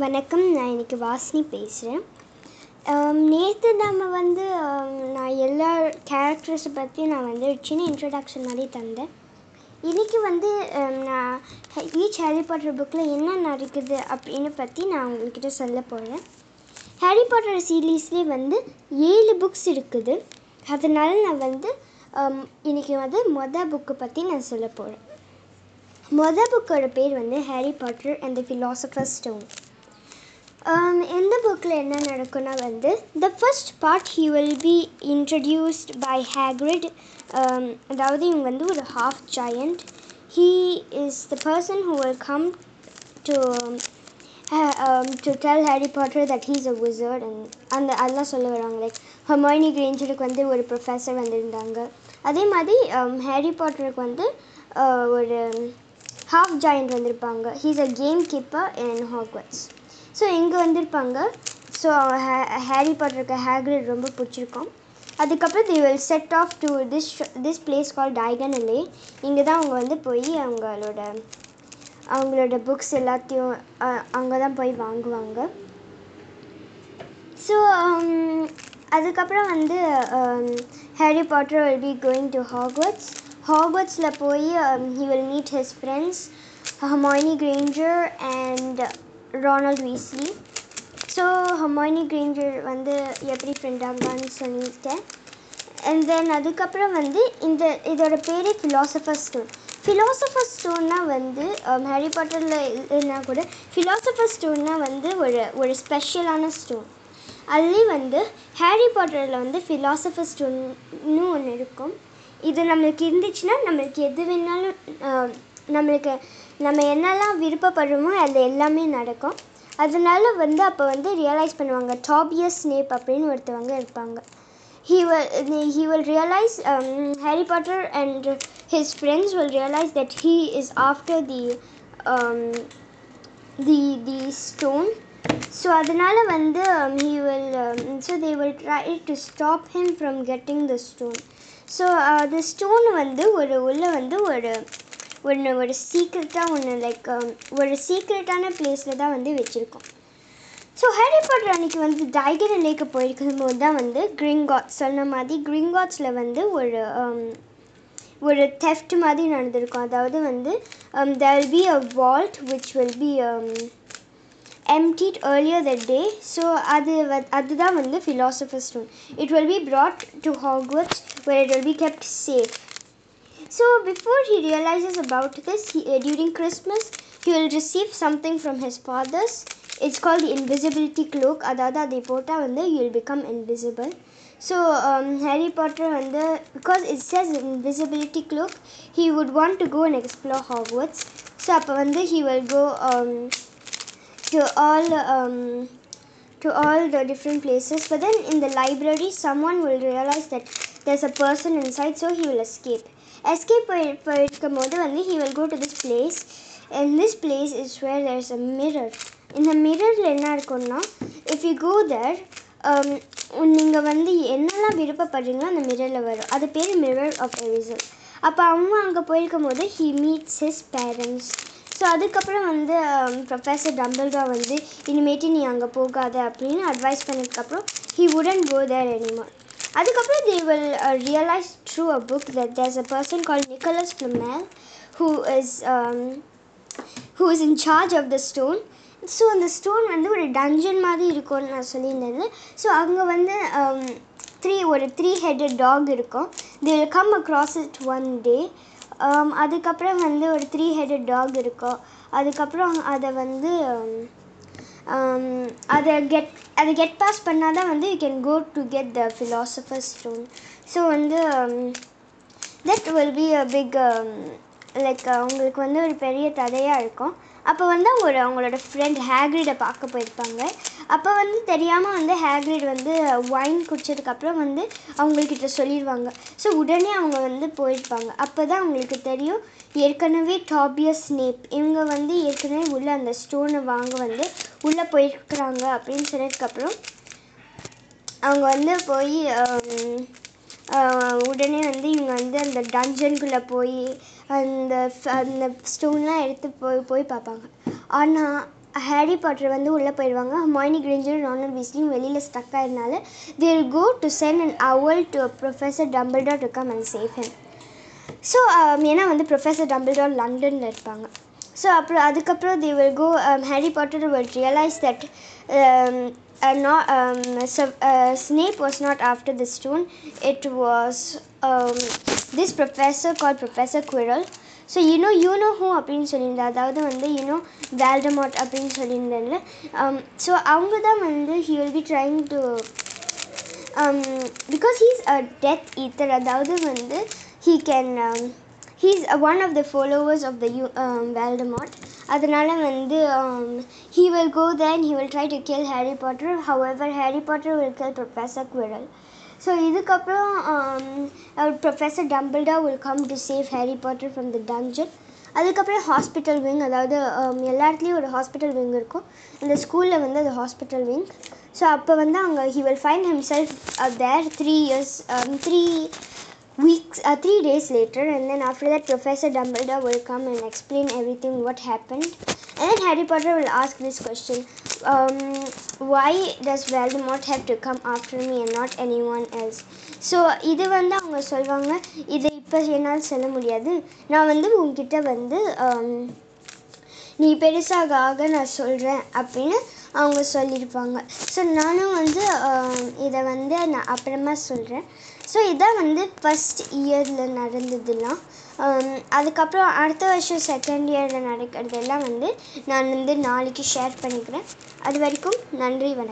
வணக்கம் நான் இன்றைக்கி வாசினி பேசுகிறேன் நேற்று நம்ம வந்து நான் எல்லா கேரக்டர்ஸை பற்றி நான் வந்து சின்ன இன்ட்ரடக்ஷன் மாதிரி தந்தேன். இன்றைக்கி வந்து நான் ஈச் ஹாரி பாட்டர் புக்கில் என்ன நடக்குது அப்படின்னு பற்றி நான் உங்கள்கிட்ட சொல்ல போகிறேன் ஹாரி பாட்டர் சீரீஸ்லேயே வந்து ஏழு புக்ஸ் இருக்குது. அதனால் நான் வந்து இன்றைக்கி வந்து மொதல் புக்கை பற்றி நான் சொல்ல போகிறேன் மொதல் புக்கோட பேர் வந்து Harry Potter and the philosopher stone இந்த புக்கில் என்ன நடக்கும்னா வந்து the first part he will be introduced by Hagrid அதாவது இவங்க வந்து ஒரு half giant he is the person who will come to to tell Harry Potter that he's a wizard and அந்த அதெல்லாம் சொல்ல வராங்க லைக் ஹமாயினி கிரேஞ்சருக்கு வந்து ஒரு ப்ரொஃபஸர் வந்திருந்தாங்க. அதே மாதிரி ஹாரி பாட்டருக்கு வந்து ஒரு ஹாஃப் ஜாயிண்ட் வந்திருப்பாங்க. He's a gamekeeper in Hogwarts so இங்கே வந்திருப்பாங்க. ஸோ ஹாரி பாட்டருக்கு ஹேக்ரிட் ரொம்ப பிடிச்சிருக்கும். அதுக்கப்புறம் they will set off to this this place call Diagon Alley இங்கே தான் அவங்க வந்து போய் அவங்களோட அவங்களோட புக்ஸ் எல்லாத்தையும் அங்கே தான் போய் வாங்குவாங்க. ஸோ um, அதுக்கப்புறம் வந்து Harry Potter will be going to Hogwarts ஹாக்வர்ட்ஸில் போய் he will meet his friends Hermione Granger and Ronald Weasley so Hermione Granger வந்து எப்படி ஃப்ரெண்ட் ஆகலான்னு சொல்லியிருக்கேன் அண்ட் தென் அதுக்கப்புறம் வந்து இந்த இதோட பேரே ஃபிலாசபர் ஸ்டோன் ஃபிலாசபர் ஸ்டோன்னா வந்து um, ஹாரி பாட்டரில் இல்லைன்னா கூட ஃபிலாசபர் ஸ்டோன்னா வந்து ஒரு ஒரு ஸ்பெஷலான ஸ்டோன் அதுலேயும் வந்து ஹாரி பாட்டரில் வந்து ஃபிலாசபர் ஸ்டோன்னு ஒன்று இருக்கும். இது நம்மளுக்கு இருந்துச்சுன்னா நம்மளுக்கு எது வேணாலும் um, நம்மளுக்கு நம்ம என்னெல்லாம் விருப்பப்படுறோமோ அது எல்லாமே நடக்கும் அதனால வந்து அப்போ வந்து ரியலைஸ் பண்ணுவாங்க டாபியஸ் நேப் அப்படின்னு ஒருத்தவங்க இருப்பாங்க he will he will realise Harry Potter and his friends will realise that he is after the the the stone so அதனால் வந்து he will so they will try to stop him from getting the stone so the stone வந்து ஒரு உள்ளே வந்து ஒரு ஒன்று ஒரு சீக்ரெட்டாக ஒன்று லைக் ஒரு சீக்ரெட்டான um, பிளேஸில் தான் வந்து வச்சுருக்கோம். ஸோ ஹாரி பாட்டர் அன்னைக்கு வந்து டைகர் லேக்கு போயிருக்கும் போது தான் வந்து கிரிங்காட்ஸ் சொன்ன மாதிரி கிரிங்காட்ஸில் வந்து ஒரு um, ஒரு தெஃப்ட் மாதிரி நடந்திருக்கும். அதாவது வந்து there will be a vault which will be emptied earlier the day so அது வ- அதுதான் வந்து philosopher stone it will be brought to Hogwarts where it will be kept safe. So before he realizes about this, he, uh, during Christmas, he will receive something from his fathers. It's called the invisibility cloak. Adada depota vandu you will become invisible. So um, Harry Potter vandu because it says invisibility cloak, he would want to go and explore Hogwarts. So appo vandu he will go um, to all um, to all the different places. But then in the library, someone will realize that there's a person inside, so he will escape. Escape போய்- போயிருக்கும் போது வந்து he will go to this place. And this place is where there's a mirror. இந்த மிரரில் என்ன இருக்கும்னா if you go there um, நீங்கள் வந்து என்னெல்லாம் விருப்பப்படுறீங்களோ அந்த மிரரில் வரும். அது பேர் மிரர் ஆஃப் எரிசல் அப்போ அவங்க அங்கே போயிருக்கும் போது he meets his parents so அதுக்கப்புறம் வந்து um, ப்ரொஃபஸர் டம்பிள்டா வந்து இனிமேட்டு நீ அங்கே போகாத அப்படின்னு அட்வைஸ் பண்ணதுக்கப்புறம் he wouldn't go there anymore. அதுக்கப்புறம் they will uh, realize a book that there's a person call called Nicholas who is who is in charge of the stone so அந்த stone வந்து ஒரு டஞ்சன் மாதிரி இருக்கும்னு நான் சொல்லியிருந்தது so அங்கே வந்து three ஒரு த்ரீ ஹெட்டட் டாக் இருக்கும் they will come across it one day அதுக்கப்புறம் வந்து ஒரு த்ரீ ஹெட்டட் டாக் இருக்கும் அதுக்கப்புறம் அதை வந்து Um, அதை கெட் அதை கெட் பாஸ் பண்ணால் தான் வந்து you can go to get the philosopher's stone so வந்து that will be a big like அவங்களுக்கு வந்து ஒரு பெரிய தடையாக இருக்கும். அப்போ வந்து ஒரு அவங்களோட ஃப்ரெண்ட் ஹேக்ரிடை பார்க்க போயிருப்பாங்க. அப்போ வந்து தெரியாமல் வந்து ஹேக்ரிட் வந்து ஒயின் குடிச்சதுக்கப்புறம் வந்து அவங்கக்கிட்ட சொல்லிடுவாங்க ஸோ உடனே அவங்க வந்து போயிருப்பாங்க. அப்போ தான் அவங்களுக்கு தெரியும். ஏற்கனவே டாபியஸ் ஸ்னேப் இவங்க வந்து ஏற்கனவே உள்ள அந்த ஸ்டோனை வாங்க வந்து உள்ளே போயிருக்கிறாங்க அப்படின்னு சொன்னதுக்கப்புறம் அவங்க வந்து போய் உடனே வந்து இவங்க வந்து அந்த டஞ்சனுக்குள்ளே போய் அந்த அந்த ஸ்டோன்லாம் எடுத்து போய் போய் பார்ப்பாங்க. ஆனால் ஹாரி பாட்டர் வந்து உள்ளே போயிடுவாங்க மாயினி கிரிஞ்சரும் ரானர் வீஸ்லியும் வெளியில் stuck ஆயிருந்தால there go to send and owl to Professor Dumbledore to come and save him so ஏன்னா வந்து ப்ரொஃபஸர் டம்பிள்டோர் லண்டனில் இருப்பாங்க. ஸோ அப்புறம் அதுக்கப்புறம் they will go Harry Potter will realise that not um, so, uh, Snape was not after the stone. It was um, this professor called Professor Quirrell. So you know you know who அப்படின்னு சொல்லியிருந்தேன் அதாவது வந்து you know வேல்டமாட் அப்படின்னு சொல்லியிருந்தேன்ல so அவங்க தான் வந்து he will be trying to because he's a death eater அதாவது வந்து he can he's one of the followers of the you Voldemort அதனால் வந்து he will go then he will try to kill Harry Potter however Harry Potter will kill professor Quirrell so இதுக்கப்புறம் professor Dumbledore will come to save Harry Potter from the dungeon அதுக்கப்புறம் hospital wing அதாவது எல்லா இடத்துலையும் ஒரு hospital wing இருக்கும். இந்த ஸ்கூலில் வந்து அது ஹாஸ்பிட்டல் விங் ஸோ அப்போ வந்து அங்கே he will find himself there three years three weeks uh, three days later and then after that professor dumbledore will come and explain everything what happened and then harry potter will ask this question um, why does voldemort have to come after me and not anyone else so இது வந்து அவங்க சொல்லுவாங்க இதை இப்போ என்னால் சொல்ல முடியாது நான் வந்து உங்ககிட்ட வந்து நீ பெருசாக ஆக நான் சொல்கிறேன் அப்படின்னு அவங்க சொல்லியிருப்பாங்க. ஸோ நானும் வந்து இதை வந்து நான் அப்புறமா சொல்கிறேன் ஸோ இதான் வந்து ஃபஸ்ட் இயரில் நடந்ததுலாம். அதுக்கப்புறம் அடுத்த வருஷம் செகண்ட் இயரில் நடக்கிறதெல்லாம் வந்து நான் வந்து நாளைக்கு ஷேர் பண்ணிக்கிறேன். அது வரைக்கும் நன்றி வணக்கம்.